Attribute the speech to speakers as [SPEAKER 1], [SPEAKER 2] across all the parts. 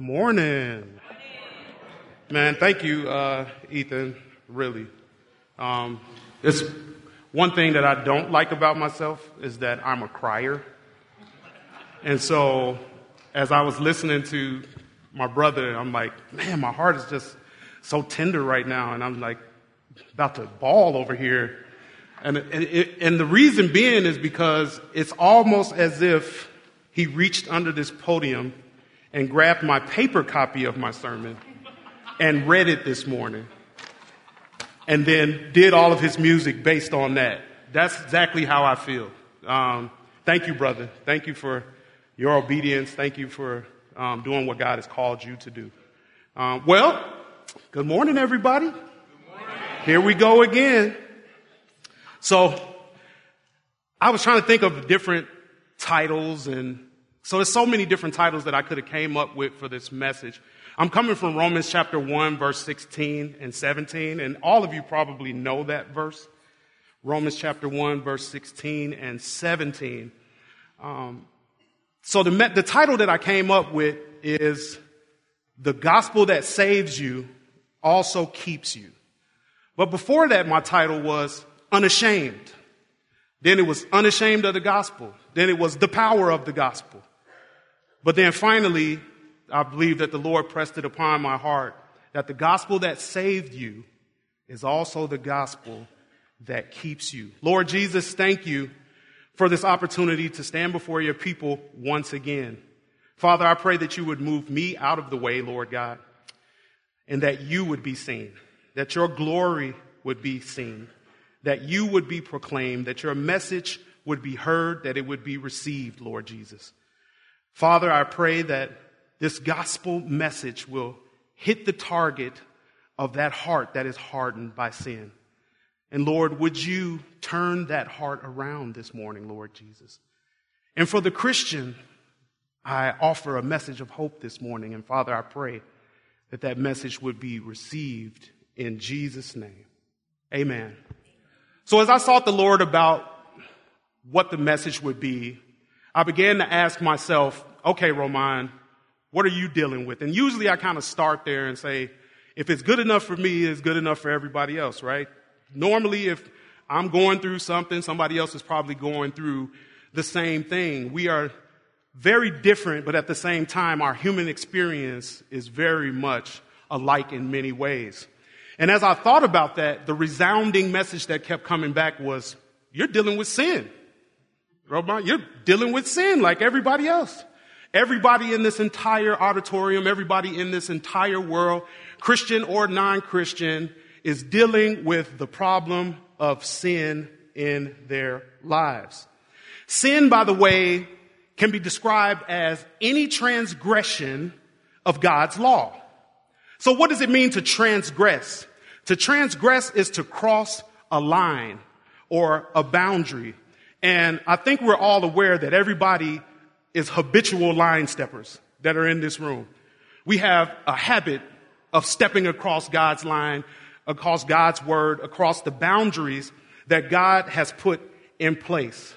[SPEAKER 1] Good morning. Man, thank you, uh, Ethan, really. Um, it's one thing that I don't like about myself is that I'm a crier. And so, as I was listening to my brother, I'm like, man, my heart is just so tender right now. And I'm like, about to bawl over here. And, and, and the reason being is because it's almost as if he reached under this podium and grabbed my paper copy of my sermon and read it this morning and then did all of his music based on that. That's exactly how I feel. Um, thank you, brother. Thank you for your obedience. Thank you for um, doing what God has called you to do. Um, well, good morning, everybody. Here we go again. So, I was trying to think of different titles and so there's so many different titles that I could have came up with for this message. I'm coming from Romans chapter 1 verse 16 and 17 and all of you probably know that verse. Romans chapter 1 verse 16 and 17. Um, so the, the title that I came up with is the gospel that saves you also keeps you. But before that, my title was unashamed. Then it was unashamed of the gospel. Then it was the power of the gospel. But then finally, I believe that the Lord pressed it upon my heart that the gospel that saved you is also the gospel that keeps you. Lord Jesus, thank you for this opportunity to stand before your people once again. Father, I pray that you would move me out of the way, Lord God, and that you would be seen, that your glory would be seen, that you would be proclaimed, that your message would be heard, that it would be received, Lord Jesus. Father, I pray that this gospel message will hit the target of that heart that is hardened by sin. And Lord, would you turn that heart around this morning, Lord Jesus? And for the Christian, I offer a message of hope this morning. And Father, I pray that that message would be received in Jesus' name. Amen. So as I sought the Lord about what the message would be, I began to ask myself, okay, Roman, what are you dealing with? And usually I kind of start there and say, if it's good enough for me, it's good enough for everybody else, right? Normally, if I'm going through something, somebody else is probably going through the same thing. We are very different, but at the same time, our human experience is very much alike in many ways. And as I thought about that, the resounding message that kept coming back was, you're dealing with sin. You're dealing with sin like everybody else. Everybody in this entire auditorium, everybody in this entire world, Christian or non-Christian, is dealing with the problem of sin in their lives. Sin, by the way, can be described as any transgression of God's law. So what does it mean to transgress? To transgress is to cross a line or a boundary and I think we're all aware that everybody is habitual line steppers that are in this room. We have a habit of stepping across God's line, across God's word, across the boundaries that God has put in place.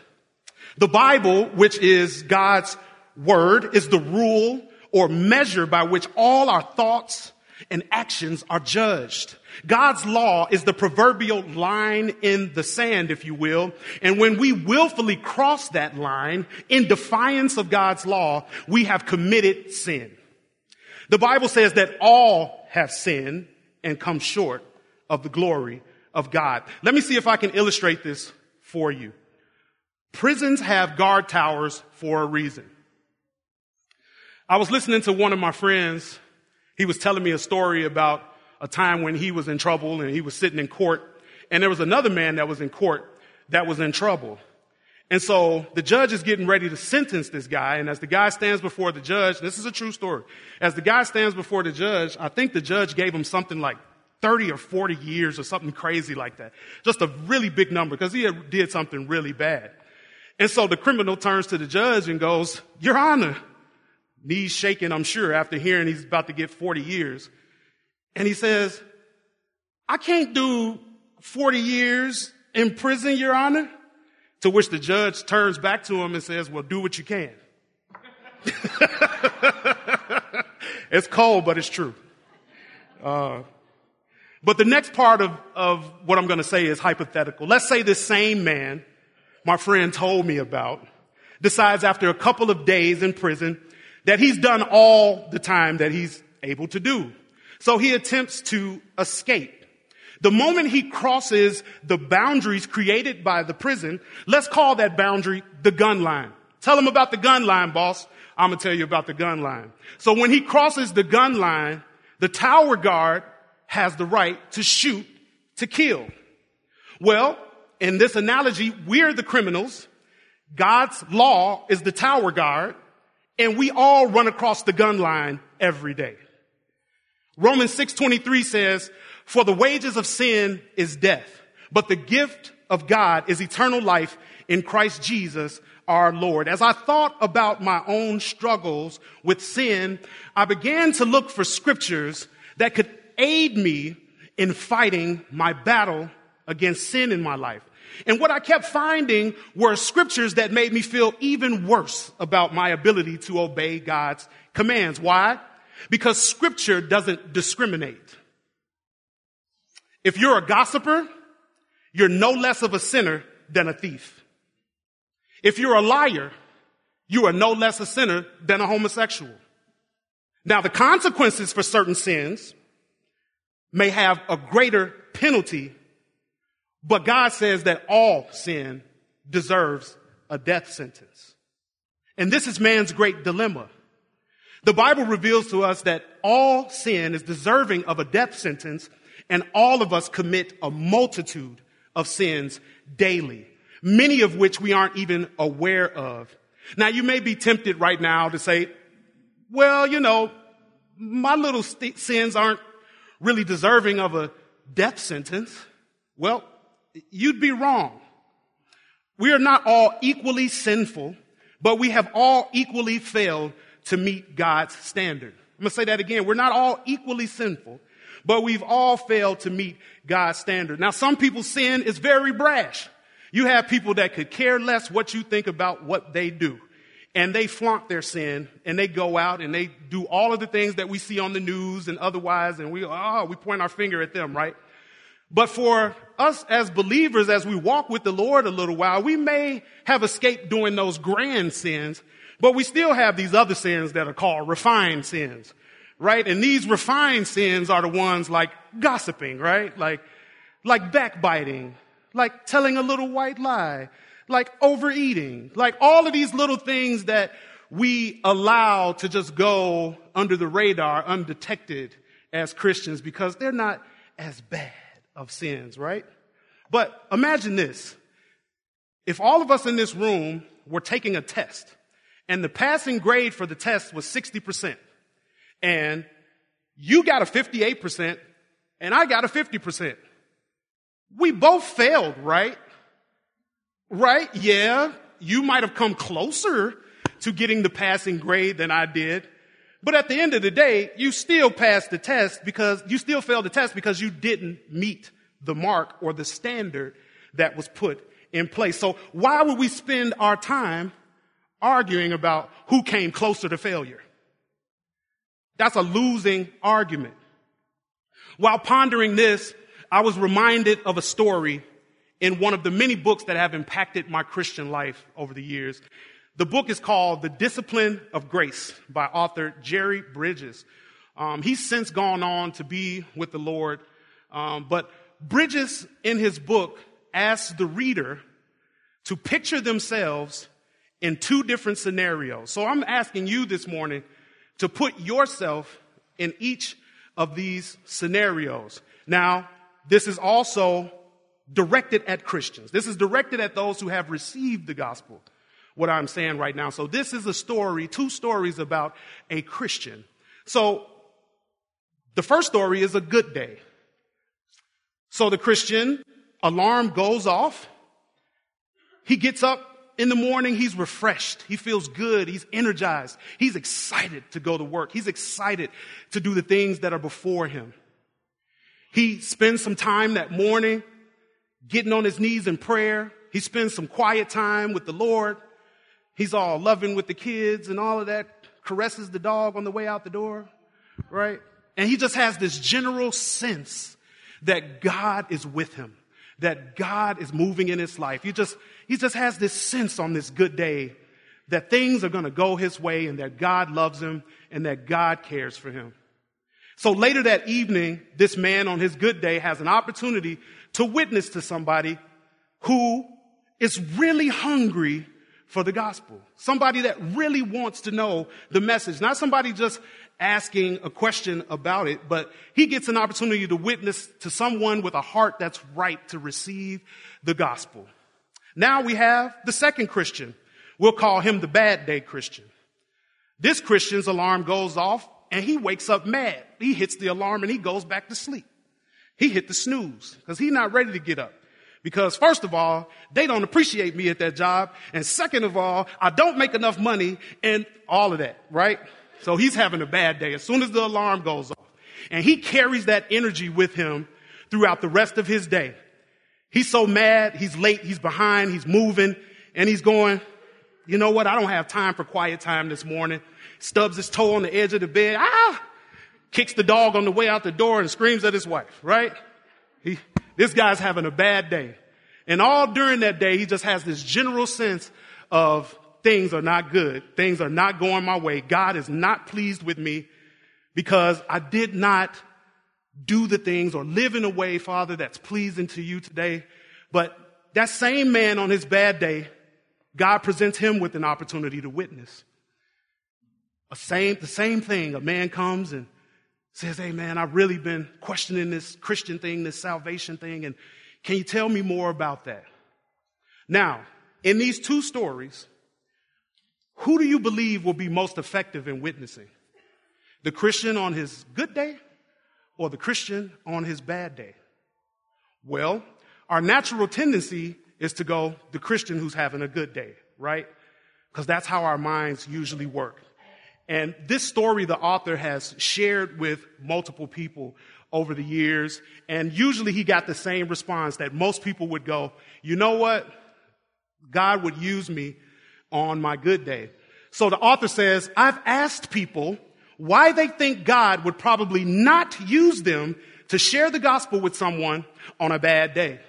[SPEAKER 1] The Bible, which is God's word, is the rule or measure by which all our thoughts and actions are judged. God's law is the proverbial line in the sand, if you will. And when we willfully cross that line in defiance of God's law, we have committed sin. The Bible says that all have sinned and come short of the glory of God. Let me see if I can illustrate this for you. Prisons have guard towers for a reason. I was listening to one of my friends. He was telling me a story about a time when he was in trouble and he was sitting in court and there was another man that was in court that was in trouble. And so the judge is getting ready to sentence this guy. And as the guy stands before the judge, this is a true story. As the guy stands before the judge, I think the judge gave him something like 30 or 40 years or something crazy like that. Just a really big number because he did something really bad. And so the criminal turns to the judge and goes, Your Honor, knees shaking, I'm sure, after hearing he's about to get 40 years. And he says, I can't do 40 years in prison, Your Honor. To which the judge turns back to him and says, Well, do what you can. it's cold, but it's true. Uh, but the next part of, of what I'm going to say is hypothetical. Let's say this same man my friend told me about decides after a couple of days in prison that he's done all the time that he's able to do. So he attempts to escape. The moment he crosses the boundaries created by the prison, let's call that boundary the gun line. Tell him about the gun line, boss. I'm going to tell you about the gun line. So when he crosses the gun line, the tower guard has the right to shoot to kill. Well, in this analogy, we're the criminals. God's law is the tower guard and we all run across the gun line every day. Romans 6:23 says, "For the wages of sin is death, but the gift of God is eternal life in Christ Jesus our Lord." As I thought about my own struggles with sin, I began to look for scriptures that could aid me in fighting my battle against sin in my life. And what I kept finding were scriptures that made me feel even worse about my ability to obey God's commands. Why? Because scripture doesn't discriminate. If you're a gossiper, you're no less of a sinner than a thief. If you're a liar, you are no less a sinner than a homosexual. Now, the consequences for certain sins may have a greater penalty, but God says that all sin deserves a death sentence. And this is man's great dilemma. The Bible reveals to us that all sin is deserving of a death sentence, and all of us commit a multitude of sins daily, many of which we aren't even aware of. Now, you may be tempted right now to say, well, you know, my little st- sins aren't really deserving of a death sentence. Well, you'd be wrong. We are not all equally sinful, but we have all equally failed to meet God's standard. I'm going to say that again. We're not all equally sinful, but we've all failed to meet God's standard. Now, some people's sin is very brash. You have people that could care less what you think about what they do. And they flaunt their sin and they go out and they do all of the things that we see on the news and otherwise. And we, oh, we point our finger at them, right? But for us as believers, as we walk with the Lord a little while, we may have escaped doing those grand sins, but we still have these other sins that are called refined sins, right? And these refined sins are the ones like gossiping, right? Like, like backbiting, like telling a little white lie, like overeating, like all of these little things that we allow to just go under the radar undetected as Christians because they're not as bad of sins, right? But imagine this. If all of us in this room were taking a test and the passing grade for the test was 60%. And you got a 58% and I got a 50%. We both failed, right? Right? Yeah. You might have come closer to getting the passing grade than I did. But at the end of the day, you still passed the test because you still failed the test because you didn't meet the mark or the standard that was put in place. So why would we spend our time arguing about who came closer to failure. That's a losing argument. While pondering this, I was reminded of a story in one of the many books that have impacted my Christian life over the years. The book is called The Discipline of Grace by author Jerry Bridges. Um, he's since gone on to be with the Lord, um, but Bridges in his book asks the reader to picture themselves in two different scenarios. So I'm asking you this morning to put yourself in each of these scenarios. Now, this is also directed at Christians. This is directed at those who have received the gospel, what I'm saying right now. So this is a story, two stories about a Christian. So the first story is a good day. So the Christian alarm goes off. He gets up in the morning, he's refreshed. He feels good. He's energized. He's excited to go to work. He's excited to do the things that are before him. He spends some time that morning getting on his knees in prayer. He spends some quiet time with the Lord. He's all loving with the kids and all of that, caresses the dog on the way out the door, right? And he just has this general sense that God is with him, that God is moving in his life. He just, he just has this sense on this good day that things are going to go his way and that God loves him and that God cares for him. So later that evening, this man on his good day has an opportunity to witness to somebody who is really hungry for the gospel. Somebody that really wants to know the message. Not somebody just asking a question about it, but he gets an opportunity to witness to someone with a heart that's right to receive the gospel. Now we have the second Christian. We'll call him the bad day Christian. This Christian's alarm goes off and he wakes up mad. He hits the alarm and he goes back to sleep. He hit the snooze because he's not ready to get up. Because first of all, they don't appreciate me at that job. And second of all, I don't make enough money and all of that, right? So he's having a bad day as soon as the alarm goes off. And he carries that energy with him throughout the rest of his day. He's so mad, he's late, he's behind, he's moving, and he's going, you know what? I don't have time for quiet time this morning. Stubs his toe on the edge of the bed. Ah! Kicks the dog on the way out the door and screams at his wife, right? He, this guy's having a bad day. And all during that day, he just has this general sense of things are not good. Things are not going my way. God is not pleased with me because I did not do the things or live in a way, Father, that's pleasing to you today. But that same man on his bad day, God presents him with an opportunity to witness. A same, the same thing. A man comes and says, Hey man, I've really been questioning this Christian thing, this salvation thing, and can you tell me more about that? Now, in these two stories, who do you believe will be most effective in witnessing? The Christian on his good day or the Christian on his bad day? Well, our natural tendency is to go the Christian who's having a good day, right? Because that's how our minds usually work. And this story the author has shared with multiple people over the years. And usually he got the same response that most people would go, you know what? God would use me on my good day. So the author says, I've asked people why they think God would probably not use them to share the gospel with someone on a bad day.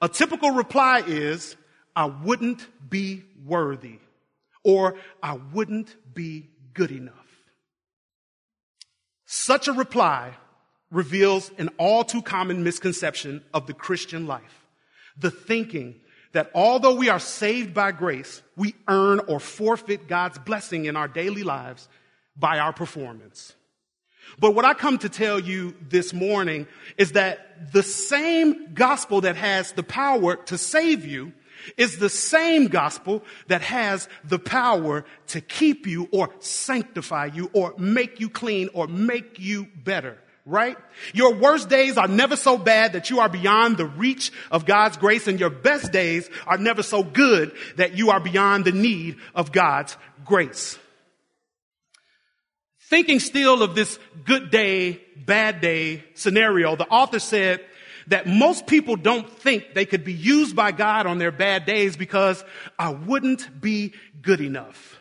[SPEAKER 1] A typical reply is, I wouldn't be worthy or I wouldn't be good enough. Such a reply reveals an all too common misconception of the Christian life. The thinking that although we are saved by grace, we earn or forfeit God's blessing in our daily lives by our performance. But what I come to tell you this morning is that the same gospel that has the power to save you is the same gospel that has the power to keep you or sanctify you or make you clean or make you better right? Your worst days are never so bad that you are beyond the reach of God's grace and your best days are never so good that you are beyond the need of God's grace. Thinking still of this good day, bad day scenario, the author said that most people don't think they could be used by God on their bad days because I wouldn't be good enough.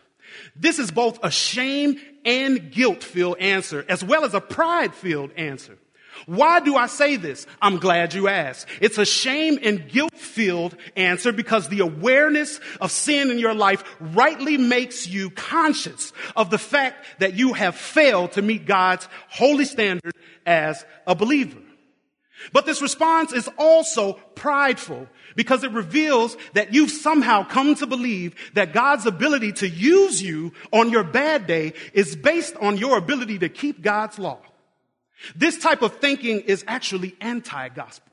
[SPEAKER 1] This is both a shame and guilt filled answer, as well as a pride filled answer. Why do I say this? I'm glad you asked. It's a shame and guilt filled answer because the awareness of sin in your life rightly makes you conscious of the fact that you have failed to meet God's holy standard as a believer. But this response is also prideful because it reveals that you've somehow come to believe that God's ability to use you on your bad day is based on your ability to keep God's law. This type of thinking is actually anti-gospel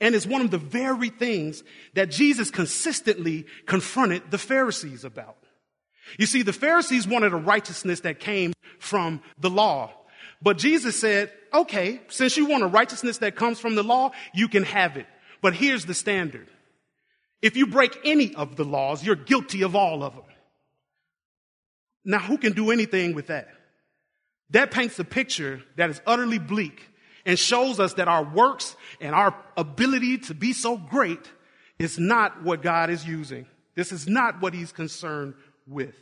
[SPEAKER 1] and is one of the very things that Jesus consistently confronted the Pharisees about. You see, the Pharisees wanted a righteousness that came from the law. But Jesus said, okay, since you want a righteousness that comes from the law, you can have it. But here's the standard. If you break any of the laws, you're guilty of all of them. Now, who can do anything with that? That paints a picture that is utterly bleak and shows us that our works and our ability to be so great is not what God is using. This is not what he's concerned with.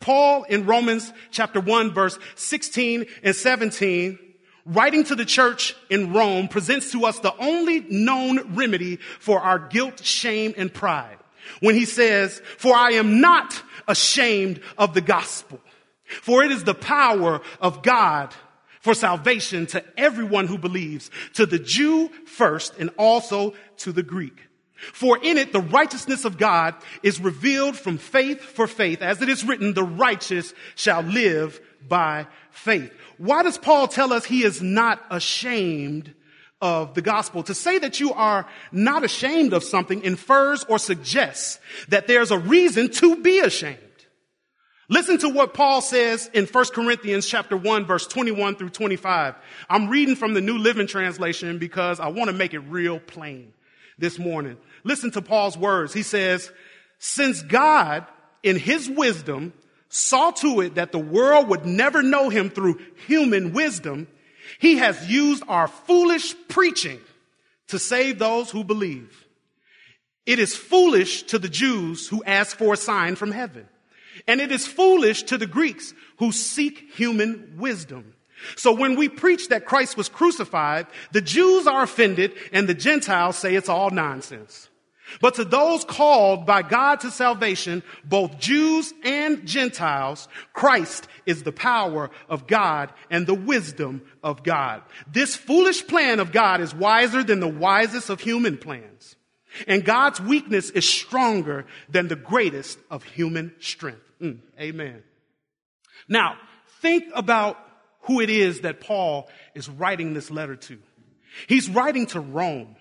[SPEAKER 1] Paul in Romans chapter 1 verse 16 and 17 writing to the church in Rome presents to us the only known remedy for our guilt, shame, and pride. When he says, for I am not ashamed of the gospel, for it is the power of God for salvation to everyone who believes, to the Jew first and also to the Greek. For in it, the righteousness of God is revealed from faith for faith. As it is written, the righteous shall live by faith. Why does Paul tell us he is not ashamed of the gospel? To say that you are not ashamed of something infers or suggests that there's a reason to be ashamed. Listen to what Paul says in 1 Corinthians chapter 1 verse 21 through 25. I'm reading from the New Living Translation because I want to make it real plain this morning. Listen to Paul's words. He says, since God in his wisdom saw to it that the world would never know him through human wisdom, he has used our foolish preaching to save those who believe. It is foolish to the Jews who ask for a sign from heaven. And it is foolish to the Greeks who seek human wisdom. So when we preach that Christ was crucified, the Jews are offended and the Gentiles say it's all nonsense. But to those called by God to salvation, both Jews and Gentiles, Christ is the power of God and the wisdom of God. This foolish plan of God is wiser than the wisest of human plans. And God's weakness is stronger than the greatest of human strength. Mm, amen. Now, think about who it is that Paul is writing this letter to. He's writing to Rome.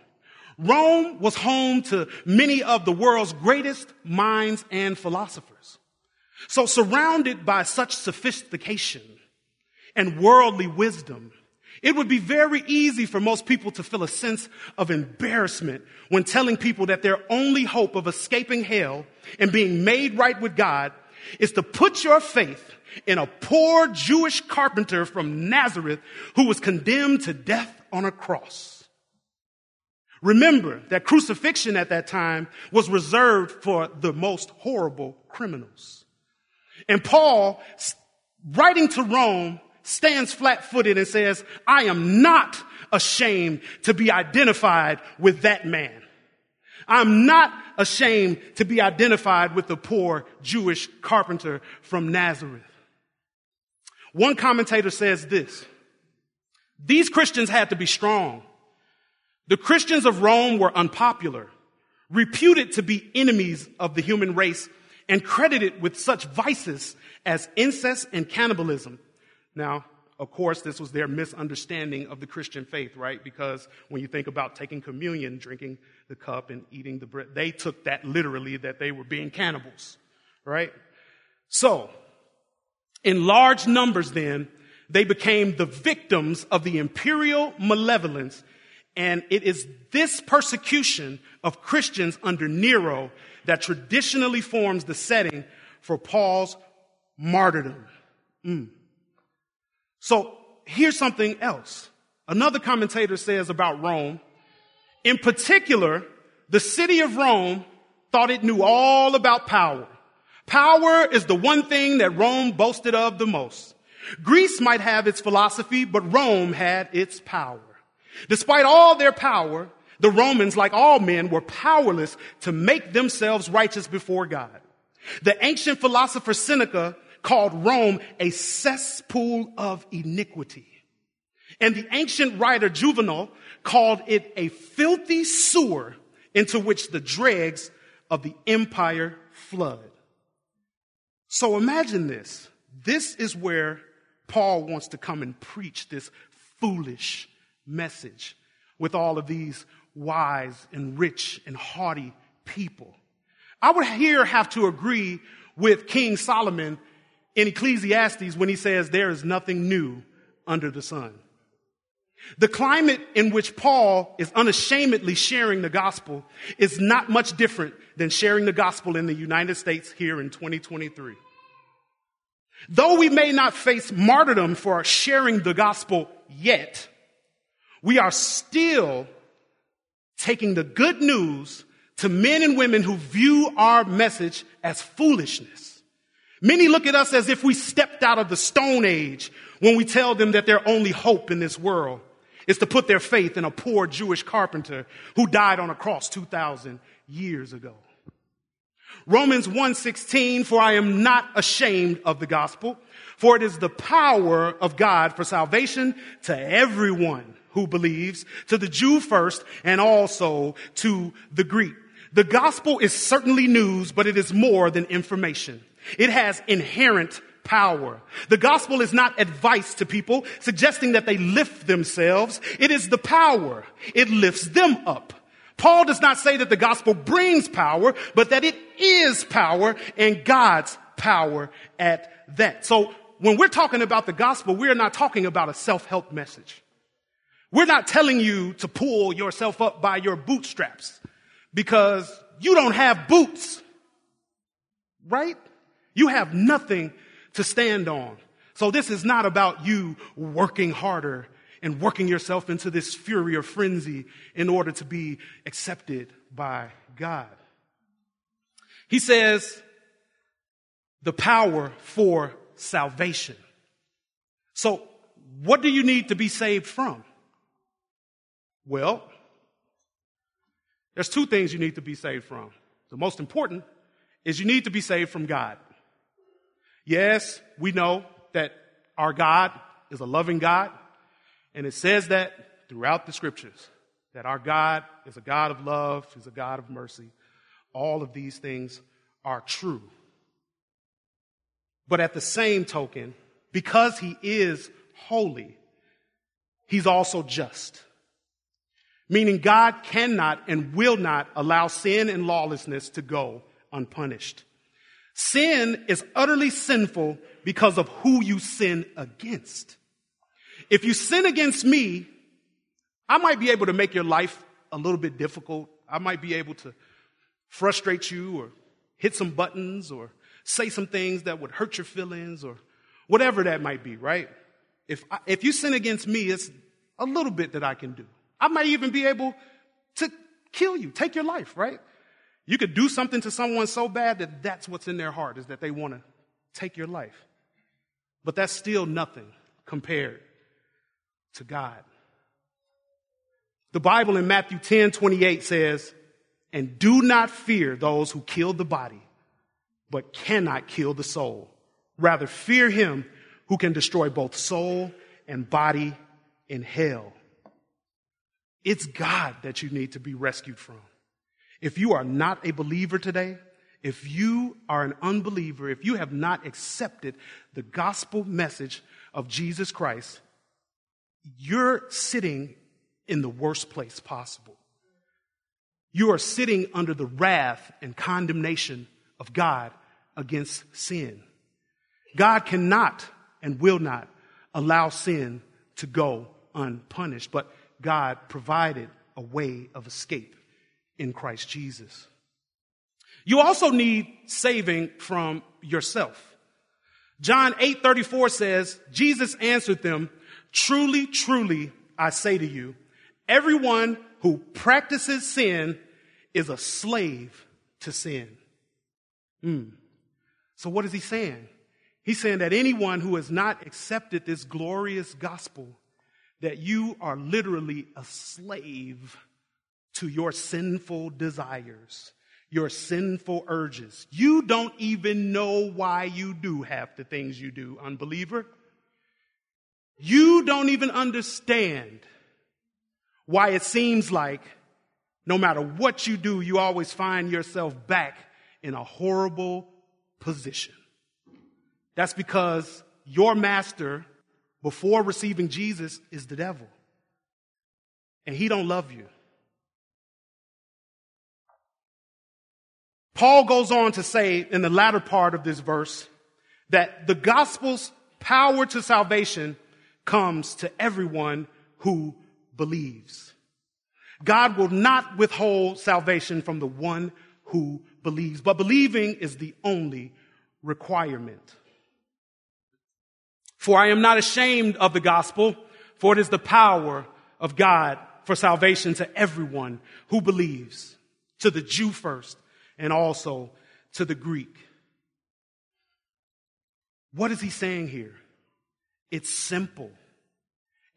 [SPEAKER 1] Rome was home to many of the world's greatest minds and philosophers. So surrounded by such sophistication and worldly wisdom, it would be very easy for most people to feel a sense of embarrassment when telling people that their only hope of escaping hell and being made right with God is to put your faith in a poor Jewish carpenter from Nazareth who was condemned to death on a cross. Remember that crucifixion at that time was reserved for the most horrible criminals. And Paul, writing to Rome, stands flat footed and says, I am not ashamed to be identified with that man. I'm not ashamed to be identified with the poor Jewish carpenter from Nazareth. One commentator says this. These Christians had to be strong. The Christians of Rome were unpopular, reputed to be enemies of the human race, and credited with such vices as incest and cannibalism. Now, of course, this was their misunderstanding of the Christian faith, right? Because when you think about taking communion, drinking the cup and eating the bread, they took that literally that they were being cannibals, right? So, in large numbers then, they became the victims of the imperial malevolence. And it is this persecution of Christians under Nero that traditionally forms the setting for Paul's martyrdom. Mm. So here's something else. Another commentator says about Rome, in particular, the city of Rome thought it knew all about power. Power is the one thing that Rome boasted of the most. Greece might have its philosophy, but Rome had its power. Despite all their power, the Romans, like all men, were powerless to make themselves righteous before God. The ancient philosopher Seneca called Rome a cesspool of iniquity. And the ancient writer Juvenal called it a filthy sewer into which the dregs of the empire flood. So imagine this. This is where Paul wants to come and preach this foolish message with all of these wise and rich and haughty people. I would here have to agree with King Solomon in Ecclesiastes when he says there is nothing new under the sun. The climate in which Paul is unashamedly sharing the gospel is not much different than sharing the gospel in the United States here in 2023. Though we may not face martyrdom for sharing the gospel yet, we are still taking the good news to men and women who view our message as foolishness Many look at us as if we stepped out of the stone age when we tell them that their only hope in this world is to put their faith in a poor Jewish carpenter who died on a cross 2,000 years ago. Romans 1:16 for I am not ashamed of the gospel for it is the power of God for salvation to everyone who believes to the Jew first and also to the Greek. The gospel is certainly news but it is more than information. It has inherent power. The gospel is not advice to people suggesting that they lift themselves. It is the power. It lifts them up. Paul does not say that the gospel brings power, but that it is power and God's power at that. So when we're talking about the gospel, we're not talking about a self-help message. We're not telling you to pull yourself up by your bootstraps because you don't have boots, right? You have nothing to stand on. So this is not about you working harder and working yourself into this fury or frenzy in order to be accepted by God. He says the power for salvation. So what do you need to be saved from? Well, there's two things you need to be saved from. The most important is you need to be saved from God. Yes, we know that our God is a loving God, and it says that throughout the scriptures that our God is a God of love, He's a God of mercy. All of these things are true. But at the same token, because He is holy, He's also just. Meaning God cannot and will not allow sin and lawlessness to go unpunished. Sin is utterly sinful because of who you sin against. If you sin against me, I might be able to make your life a little bit difficult. I might be able to frustrate you or hit some buttons or say some things that would hurt your feelings or whatever that might be, right? If, I, if you sin against me, it's a little bit that I can do. I might even be able to kill you, take your life, right? You could do something to someone so bad that that's what's in their heart is that they want to take your life. But that's still nothing compared to God. The Bible in Matthew 10 28 says, And do not fear those who kill the body, but cannot kill the soul. Rather, fear him who can destroy both soul and body in hell. It's God that you need to be rescued from. If you are not a believer today, if you are an unbeliever, if you have not accepted the gospel message of Jesus Christ, you're sitting in the worst place possible. You are sitting under the wrath and condemnation of God against sin. God cannot and will not allow sin to go unpunished, but God provided a way of escape in Christ Jesus. You also need saving from yourself. John 8:34 says, Jesus answered them, Truly, truly, I say to you, everyone who practices sin is a slave to sin. Mm. So, what is he saying? He's saying that anyone who has not accepted this glorious gospel, that you are literally a slave to your sinful desires, your sinful urges. You don't even know why you do half the things you do, unbeliever. You don't even understand why it seems like no matter what you do, you always find yourself back in a horrible position. That's because your master before receiving Jesus is the devil. And he don't love you. Paul goes on to say in the latter part of this verse that the gospel's power to salvation comes to everyone who believes. God will not withhold salvation from the one who believes, but believing is the only requirement. For I am not ashamed of the gospel, for it is the power of God for salvation to everyone who believes, to the Jew first and also to the Greek. What is he saying here? It's simple.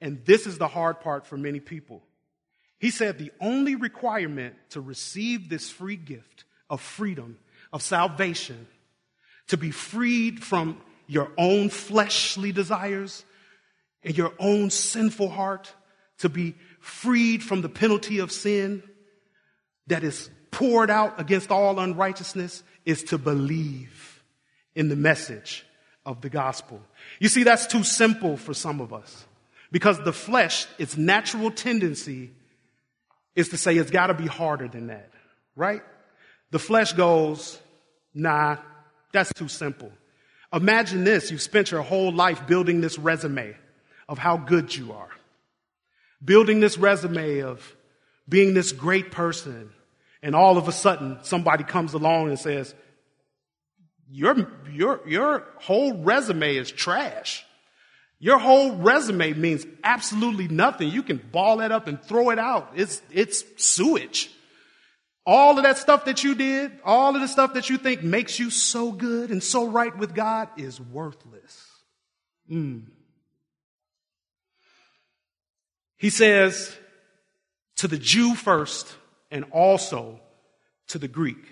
[SPEAKER 1] And this is the hard part for many people. He said the only requirement to receive this free gift of freedom, of salvation, to be freed from your own fleshly desires and your own sinful heart, to be freed from the penalty of sin that is poured out against all unrighteousness, is to believe in the message of the gospel. You see, that's too simple for some of us because the flesh, its natural tendency is to say it's got to be harder than that, right? The flesh goes, nah, that's too simple. Imagine this you've spent your whole life building this resume of how good you are, building this resume of being this great person, and all of a sudden somebody comes along and says, your, your, your whole resume is trash. Your whole resume means absolutely nothing. You can ball that up and throw it out. It's, it's sewage. All of that stuff that you did, all of the stuff that you think makes you so good and so right with God is worthless. Mm. He says to the Jew first and also to the Greek.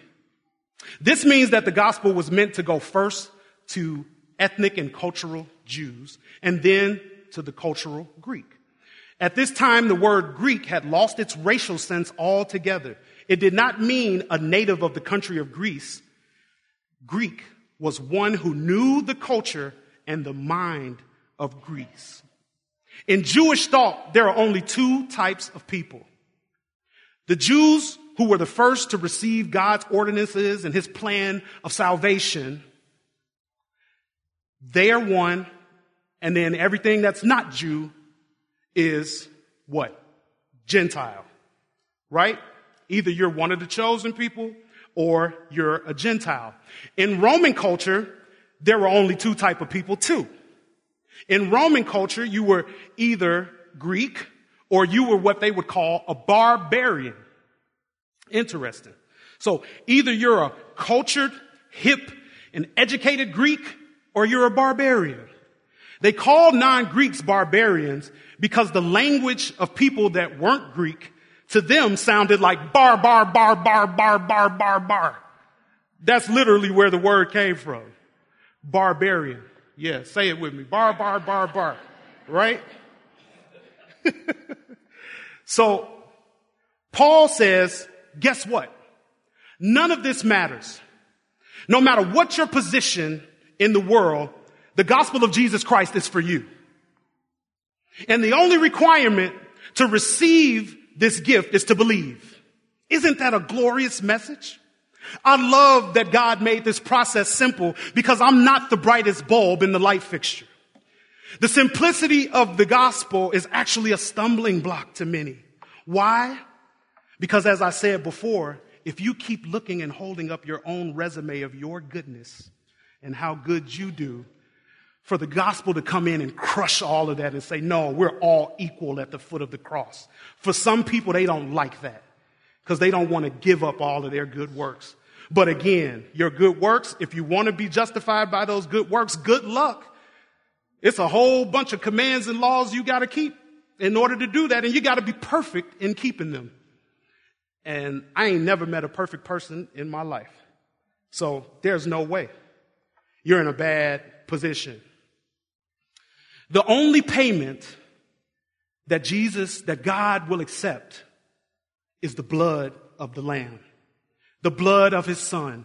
[SPEAKER 1] This means that the gospel was meant to go first to ethnic and cultural Jews and then to the cultural Greek. At this time, the word Greek had lost its racial sense altogether. It did not mean a native of the country of Greece. Greek was one who knew the culture and the mind of Greece. In Jewish thought, there are only two types of people. The Jews who were the first to receive God's ordinances and his plan of salvation, they are one, and then everything that's not Jew is what? Gentile. Right? Either you're one of the chosen people or you're a Gentile. In Roman culture, there were only two type of people too. In Roman culture, you were either Greek or you were what they would call a barbarian. Interesting. So either you're a cultured, hip, and educated Greek or you're a barbarian. They called non-Greeks barbarians because the language of people that weren't Greek to them sounded like bar, bar, bar, bar, bar, bar, bar, bar. That's literally where the word came from. Barbarian. Yeah, say it with me. Bar, bar, bar, bar. Right? so, Paul says, guess what? None of this matters. No matter what your position in the world, the gospel of Jesus Christ is for you. And the only requirement to receive this gift is to believe. Isn't that a glorious message? I love that God made this process simple because I'm not the brightest bulb in the light fixture. The simplicity of the gospel is actually a stumbling block to many. Why? Because as I said before, if you keep looking and holding up your own resume of your goodness and how good you do, for the gospel to come in and crush all of that and say, no, we're all equal at the foot of the cross. For some people, they don't like that because they don't want to give up all of their good works. But again, your good works, if you want to be justified by those good works, good luck. It's a whole bunch of commands and laws you got to keep in order to do that, and you got to be perfect in keeping them. And I ain't never met a perfect person in my life. So there's no way. You're in a bad position. The only payment that Jesus, that God will accept is the blood of the Lamb, the blood of His Son,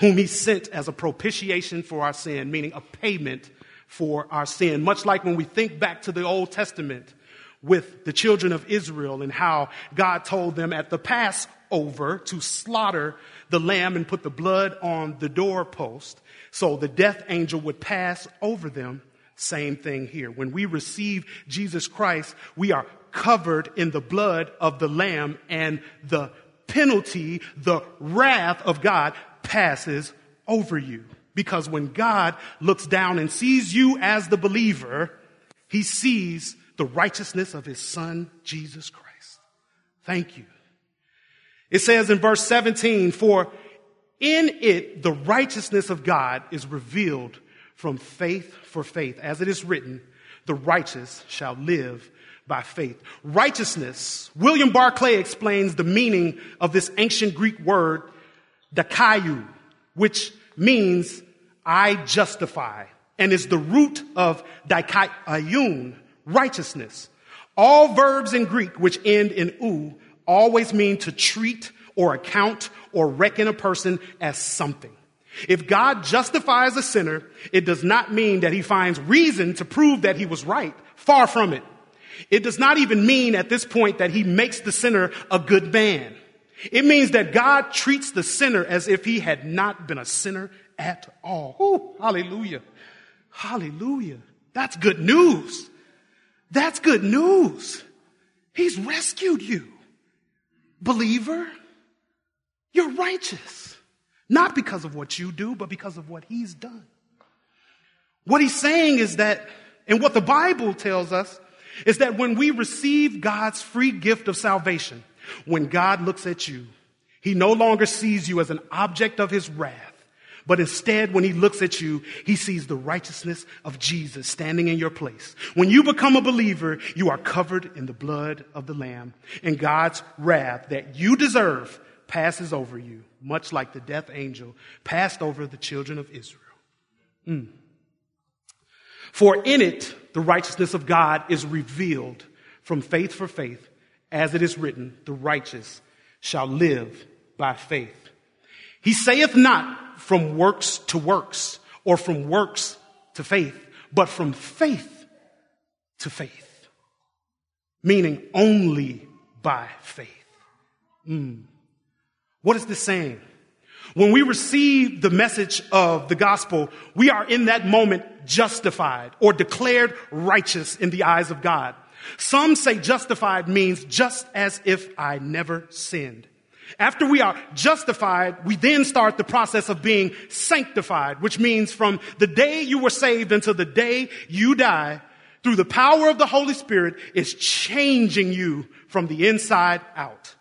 [SPEAKER 1] whom He sent as a propitiation for our sin, meaning a payment for our sin. Much like when we think back to the Old Testament with the children of Israel and how God told them at the Passover to slaughter the lamb and put the blood on the doorpost so the death angel would pass over them. Same thing here. When we receive Jesus Christ, we are covered in the blood of the lamb and the penalty, the wrath of God passes over you. Because when God looks down and sees you as the believer, he sees the righteousness of his son, Jesus Christ. Thank you. It says in verse 17, for in it the righteousness of God is revealed from faith for faith. As it is written, the righteous shall live by faith. Righteousness, William Barclay explains the meaning of this ancient Greek word, dikaio, which means I justify, and is the root of dikaion, righteousness. All verbs in Greek which end in u always mean to treat or account or reckon a person as something. If God justifies a sinner, it does not mean that he finds reason to prove that he was right. Far from it. It does not even mean at this point that he makes the sinner a good man. It means that God treats the sinner as if he had not been a sinner at all. Ooh, hallelujah. Hallelujah. That's good news. That's good news. He's rescued you. Believer, you're righteous. Not because of what you do, but because of what he's done. What he's saying is that, and what the Bible tells us, is that when we receive God's free gift of salvation, when God looks at you, he no longer sees you as an object of his wrath, but instead, when he looks at you, he sees the righteousness of Jesus standing in your place. When you become a believer, you are covered in the blood of the Lamb, and God's wrath that you deserve passes over you, much like the death angel passed over the children of Israel. Mm. For in it, the righteousness of God is revealed from faith for faith, as it is written, the righteous shall live by faith. He saith not from works to works or from works to faith, but from faith to faith, meaning only by faith. Mm. What is this saying? When we receive the message of the gospel, we are in that moment justified or declared righteous in the eyes of God. Some say justified means just as if I never sinned. After we are justified, we then start the process of being sanctified, which means from the day you were saved until the day you die, through the power of the Holy Spirit, is changing you from the inside out.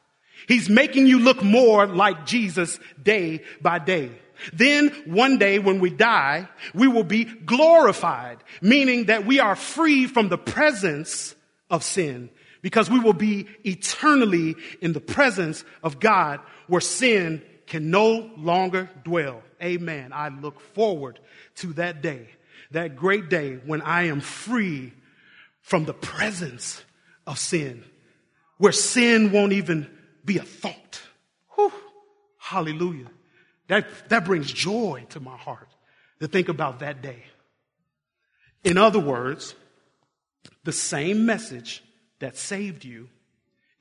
[SPEAKER 1] He's making you look more like Jesus day by day. Then one day when we die, we will be glorified, meaning that we are free from the presence of sin because we will be eternally in the presence of God where sin can no longer dwell. Amen. I look forward to that day, that great day when I am free from the presence of sin, where sin won't even be a thought. Whew. Hallelujah. That, that brings joy to my heart to think about that day. In other words, the same message that saved you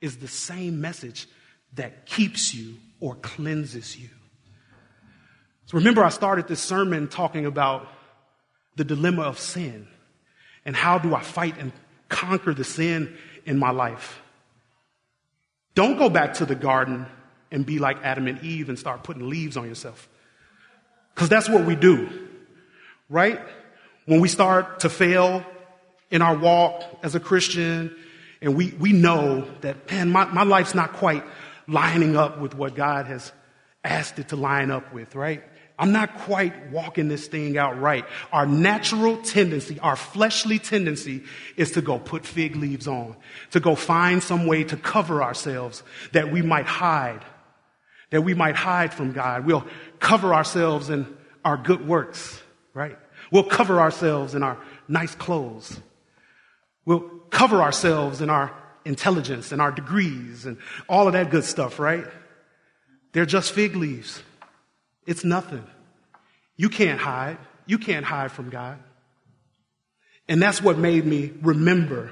[SPEAKER 1] is the same message that keeps you or cleanses you. So remember, I started this sermon talking about the dilemma of sin and how do I fight and conquer the sin in my life. Don't go back to the garden and be like Adam and Eve and start putting leaves on yourself. Because that's what we do, right? When we start to fail in our walk as a Christian and we, we know that, man, my, my life's not quite lining up with what God has asked it to line up with, right? I'm not quite walking this thing out right. Our natural tendency, our fleshly tendency is to go put fig leaves on, to go find some way to cover ourselves that we might hide, that we might hide from God. We'll cover ourselves in our good works, right? We'll cover ourselves in our nice clothes. We'll cover ourselves in our intelligence and our degrees and all of that good stuff, right? They're just fig leaves. It's nothing. You can't hide. You can't hide from God. And that's what made me remember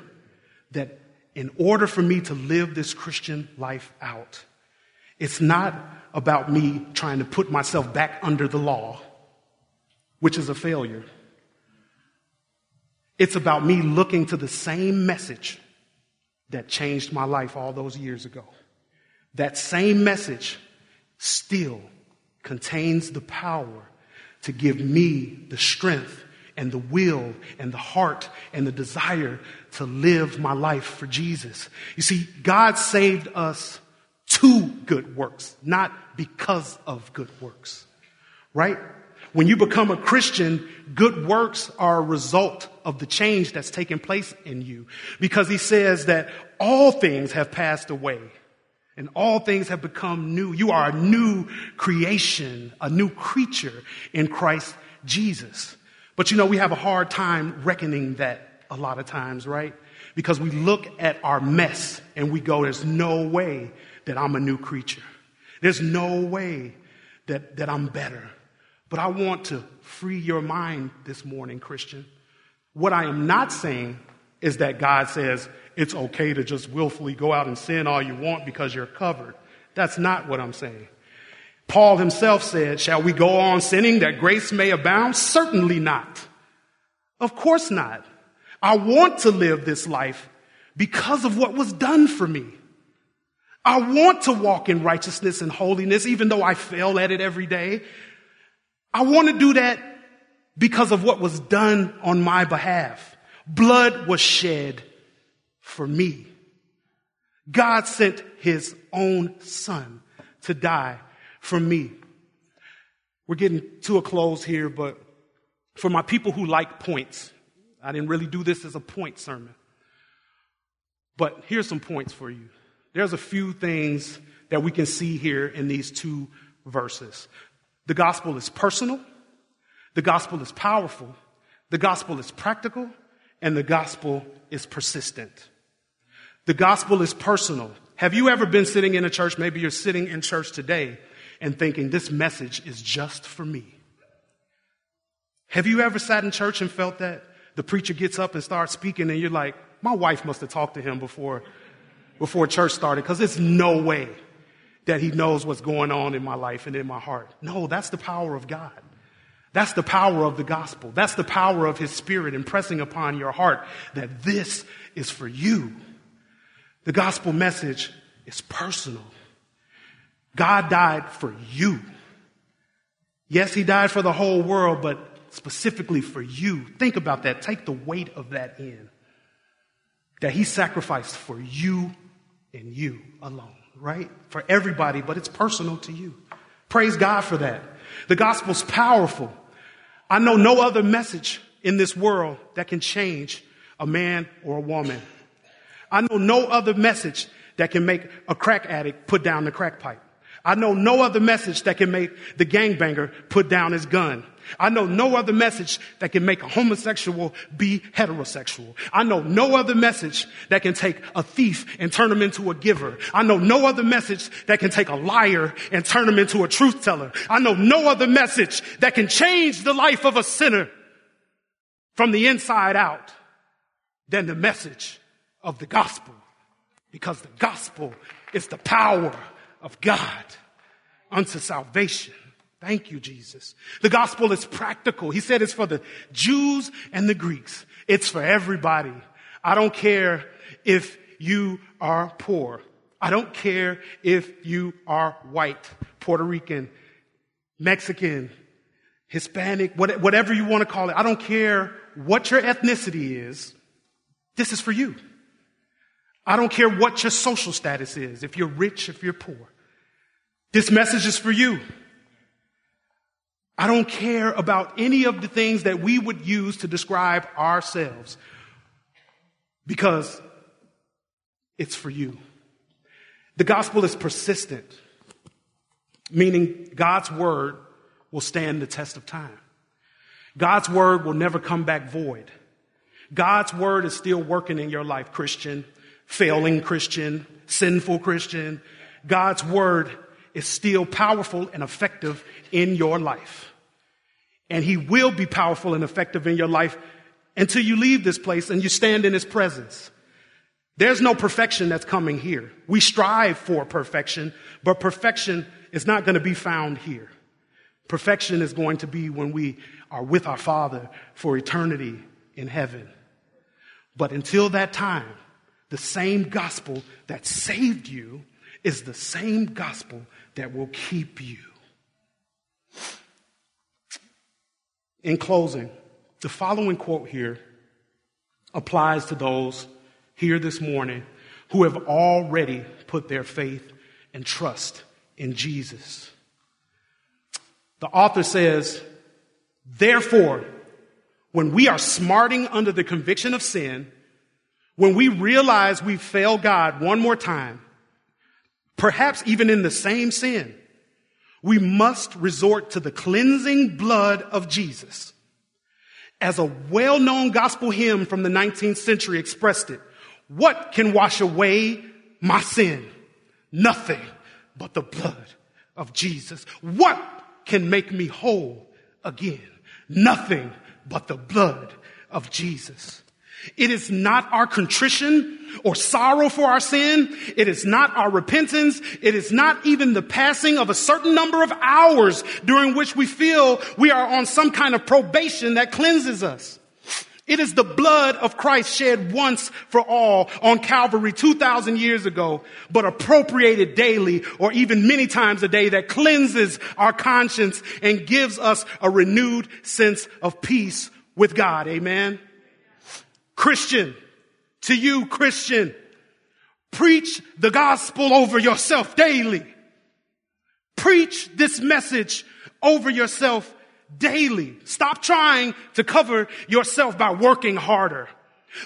[SPEAKER 1] that in order for me to live this Christian life out, it's not about me trying to put myself back under the law, which is a failure. It's about me looking to the same message that changed my life all those years ago. That same message still contains the power to give me the strength and the will and the heart and the desire to live my life for Jesus. You see, God saved us to good works, not because of good works. Right? When you become a Christian, good works are a result of the change that's taking place in you. Because he says that all things have passed away and all things have become new. You are a new creation, a new creature in Christ Jesus. But you know, we have a hard time reckoning that a lot of times, right? Because we look at our mess and we go, there's no way that I'm a new creature. There's no way that, that I'm better. But I want to free your mind this morning, Christian. What I am not saying is that God says it's okay to just willfully go out and sin all you want because you're covered. That's not what I'm saying. Paul himself said, Shall we go on sinning that grace may abound? Certainly not. Of course not. I want to live this life because of what was done for me. I want to walk in righteousness and holiness, even though I fail at it every day. I want to do that because of what was done on my behalf. Blood was shed for me. God sent his own son to die for me. We're getting to a close here, but for my people who like points, I didn't really do this as a point sermon. But here's some points for you. There's a few things that we can see here in these two verses. The gospel is personal, the gospel is powerful, the gospel is practical, and the gospel is persistent. The gospel is personal. Have you ever been sitting in a church? Maybe you're sitting in church today and thinking, this message is just for me. Have you ever sat in church and felt that? The preacher gets up and starts speaking, and you're like, my wife must have talked to him before, before church started, because there's no way that he knows what's going on in my life and in my heart. No, that's the power of God. That's the power of the gospel. That's the power of his spirit impressing upon your heart that this is for you. The gospel message is personal. God died for you. Yes, he died for the whole world, but specifically for you. Think about that. Take the weight of that in. That he sacrificed for you and you alone, right? For everybody, but it's personal to you. Praise God for that. The gospel's powerful. I know no other message in this world that can change a man or a woman. I know no other message that can make a crack addict put down the crack pipe. I know no other message that can make the gangbanger put down his gun. I know no other message that can make a homosexual be heterosexual. I know no other message that can take a thief and turn him into a giver. I know no other message that can take a liar and turn him into a truth teller. I know no other message that can change the life of a sinner from the inside out than the message of the gospel. Because the gospel is the power of God unto salvation. Thank you, Jesus. The gospel is practical. He said it's for the Jews and the Greeks. It's for everybody. I don't care if you are poor. I don't care if you are white, Puerto Rican, Mexican, Hispanic, whatever you want to call it. I don't care what your ethnicity is. This is for you. I don't care what your social status is, if you're rich, if you're poor. This message is for you. I don't care about any of the things that we would use to describe ourselves because it's for you. The gospel is persistent, meaning God's word will stand the test of time. God's word will never come back void. God's word is still working in your life, Christian, failing Christian, sinful Christian. God's word is still powerful and effective in your life. And he will be powerful and effective in your life until you leave this place and you stand in his presence. There's no perfection that's coming here. We strive for perfection, but perfection is not going to be found here. Perfection is going to be when we are with our Father for eternity in heaven. But until that time, the same gospel that saved you is the same gospel that will keep you. In closing, the following quote here applies to those here this morning who have already put their faith and trust in Jesus. The author says, Therefore, when we are smarting under the conviction of sin, when we realize we failed God one more time, perhaps even in the same sin, we must resort to the cleansing blood of Jesus. As a well-known gospel hymn from the 19th century expressed it, what can wash away my sin? Nothing but the blood of Jesus. What can make me whole again? Nothing but the blood of Jesus. It is not our contrition or sorrow for our sin. It is not our repentance. It is not even the passing of a certain number of hours during which we feel we are on some kind of probation that cleanses us. It is the blood of Christ shed once for all on Calvary 2,000 years ago, but appropriated daily or even many times a day that cleanses our conscience and gives us a renewed sense of peace with God. Amen. Christian, to you, Christian, preach the gospel over yourself daily. Preach this message over yourself daily. Stop trying to cover yourself by working harder.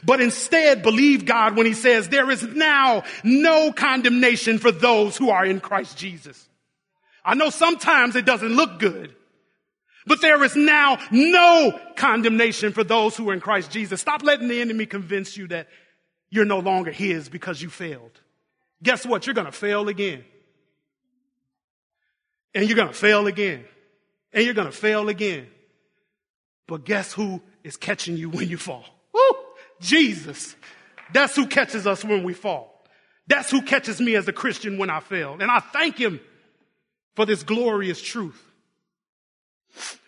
[SPEAKER 1] But instead believe God when he says there is now no condemnation for those who are in Christ Jesus. I know sometimes it doesn't look good, but there is now no condemnation for those who are in Christ Jesus. Stop letting the enemy convince you that you're no longer his because you failed. Guess what? You're going to fail again. And you're going to fail again and you're going to fail again. But guess who is catching you when you fall? Woo! Jesus. That's who catches us when we fall. That's who catches me as a Christian when I fail. And I thank him for this glorious truth.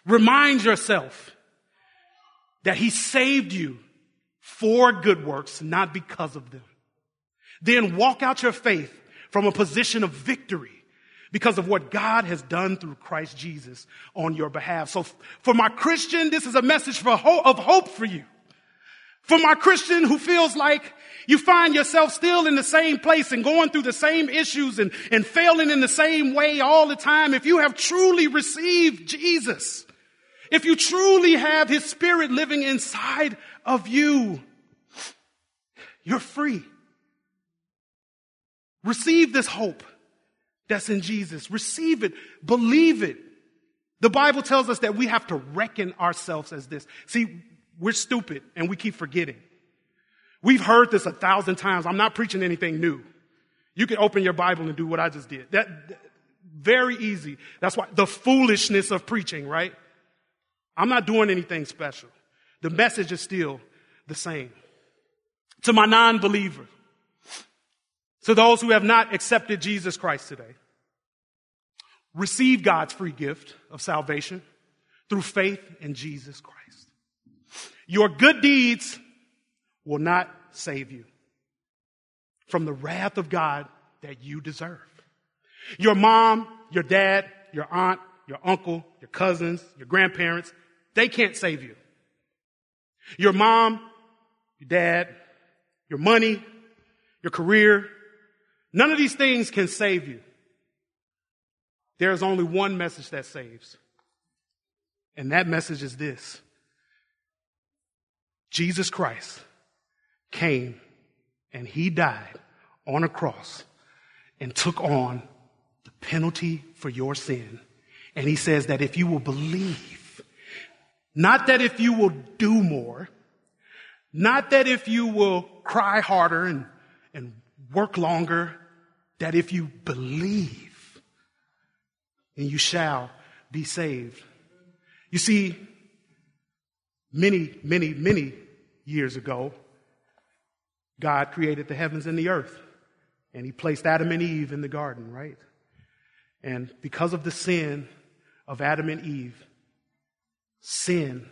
[SPEAKER 1] Remind yourself that he saved you for good works, not because of them. Then walk out your faith from a position of victory because of what God has done through Christ Jesus on your behalf. So for my Christian, this is a message for of hope for you. For my Christian who feels like you find yourself still in the same place and going through the same issues and, and failing in the same way all the time, if you have truly received Jesus, if you truly have his spirit living inside of you, you're free. Receive this hope that's in Jesus. Receive it. Believe it. The Bible tells us that we have to reckon ourselves as this. See, we're stupid and we keep forgetting. We've heard this a thousand times. I'm not preaching anything new. You can open your Bible and do what I just did. That, very easy. That's why the foolishness of preaching, right? I'm not doing anything special. The message is still the same. To my non-believer, to those who have not accepted Jesus Christ today, receive God's free gift of salvation through faith in Jesus Christ. Your good deeds will not save you from the wrath of God that you deserve. Your mom, your dad, your aunt, your uncle, your cousins, your grandparents, they can't save you. Your mom, your dad, your money, your career, none of these things can save you. There is only one message that saves. And that message is this Jesus Christ came and he died on a cross and took on the penalty for your sin. And he says that if you will believe, not that if you will do more, not that if you will cry harder and, and work longer, that if you believe, and you shall be saved. You see, many, many, many years ago, God created the heavens and the earth, and He placed Adam and Eve in the garden, right? And because of the sin of Adam and Eve, sin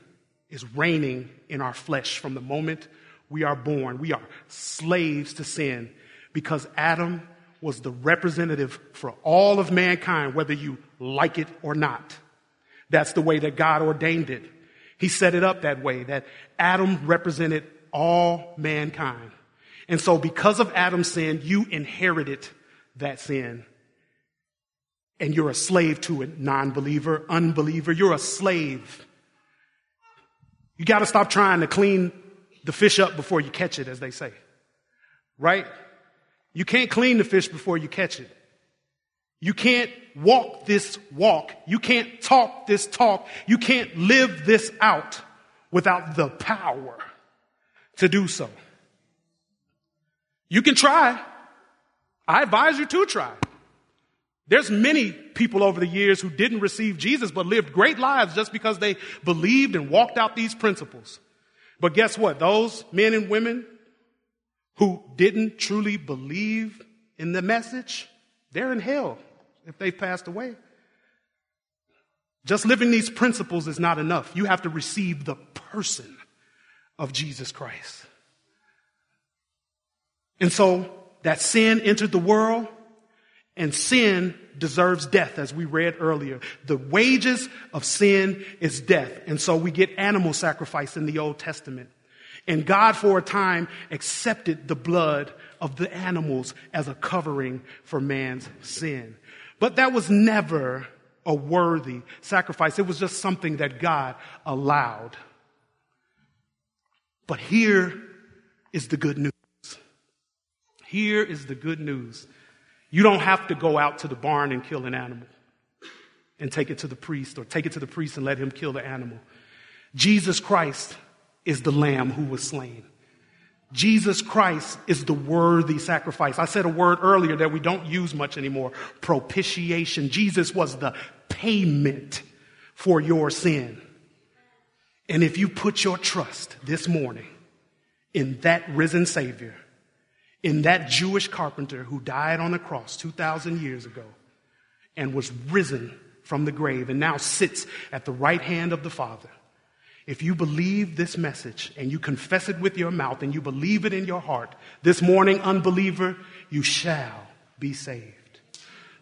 [SPEAKER 1] is reigning in our flesh from the moment we are born. We are slaves to sin because Adam was the representative for all of mankind, whether you like it or not. That's the way that God ordained it. He set it up that way, that Adam represented all mankind. And so because of Adam's sin, you inherited that sin. And you're a slave to it, non-believer, unbeliever. You're a slave You got to stop trying to clean the fish up before you catch it, as they say. Right? You can't clean the fish before you catch it. You can't walk this walk. You can't talk this talk. You can't live this out without the power to do so. You can try. I advise you to try. There's many people over the years who didn't receive Jesus but lived great lives just because they believed and walked out these principles. But guess what? Those men and women who didn't truly believe in the message, they're in hell if they've passed away. Just living these principles is not enough. You have to receive the person of Jesus Christ. And so that sin entered the world and sin deserves death, as we read earlier. The wages of sin is death. And so we get animal sacrifice in the Old Testament. And God, for a time, accepted the blood of the animals as a covering for man's sin. But that was never a worthy sacrifice. It was just something that God allowed. But here is the good news. Here is the good news. You don't have to go out to the barn and kill an animal and take it to the priest or take it to the priest and let him kill the animal. Jesus Christ is the lamb who was slain. Jesus Christ is the worthy sacrifice. I said a word earlier that we don't use much anymore propitiation. Jesus was the payment for your sin. And if you put your trust this morning in that risen Savior, in that Jewish carpenter who died on the cross 2,000 years ago and was risen from the grave and now sits at the right hand of the Father. If you believe this message and you confess it with your mouth and you believe it in your heart, this morning, unbeliever, you shall be saved.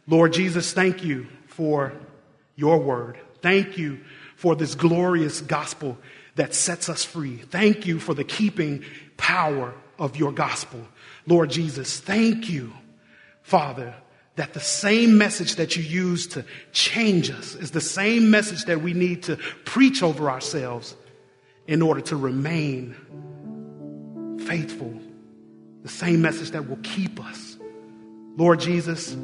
[SPEAKER 1] Lord Jesus, thank you for your word. Thank you for this glorious gospel that sets us free. Thank you for the keeping power of your gospel. Lord Jesus, thank you, Father, that the same message that you use to change us is the same message that we need to preach over ourselves in order to remain faithful. The same message that will keep us. Lord Jesus,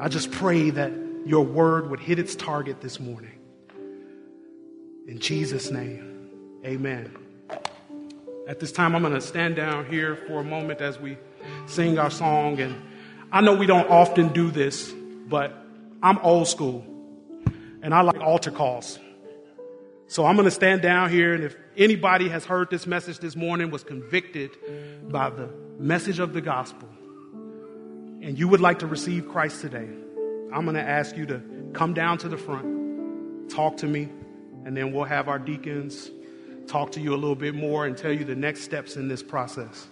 [SPEAKER 1] I just pray that your word would hit its target this morning. In Jesus' name, amen. At this time, I'm going to stand down here for a moment as we sing our song. And I know we don't often do this, but I'm old school and I like altar calls. So I'm going to stand down here, and if anybody has heard this message this morning, was convicted by the message of the gospel, and you would like to receive Christ today, I'm going to ask you to come down to the front, talk to me, and then we'll have our deacons talk to you a little bit more and tell you the next steps in this process.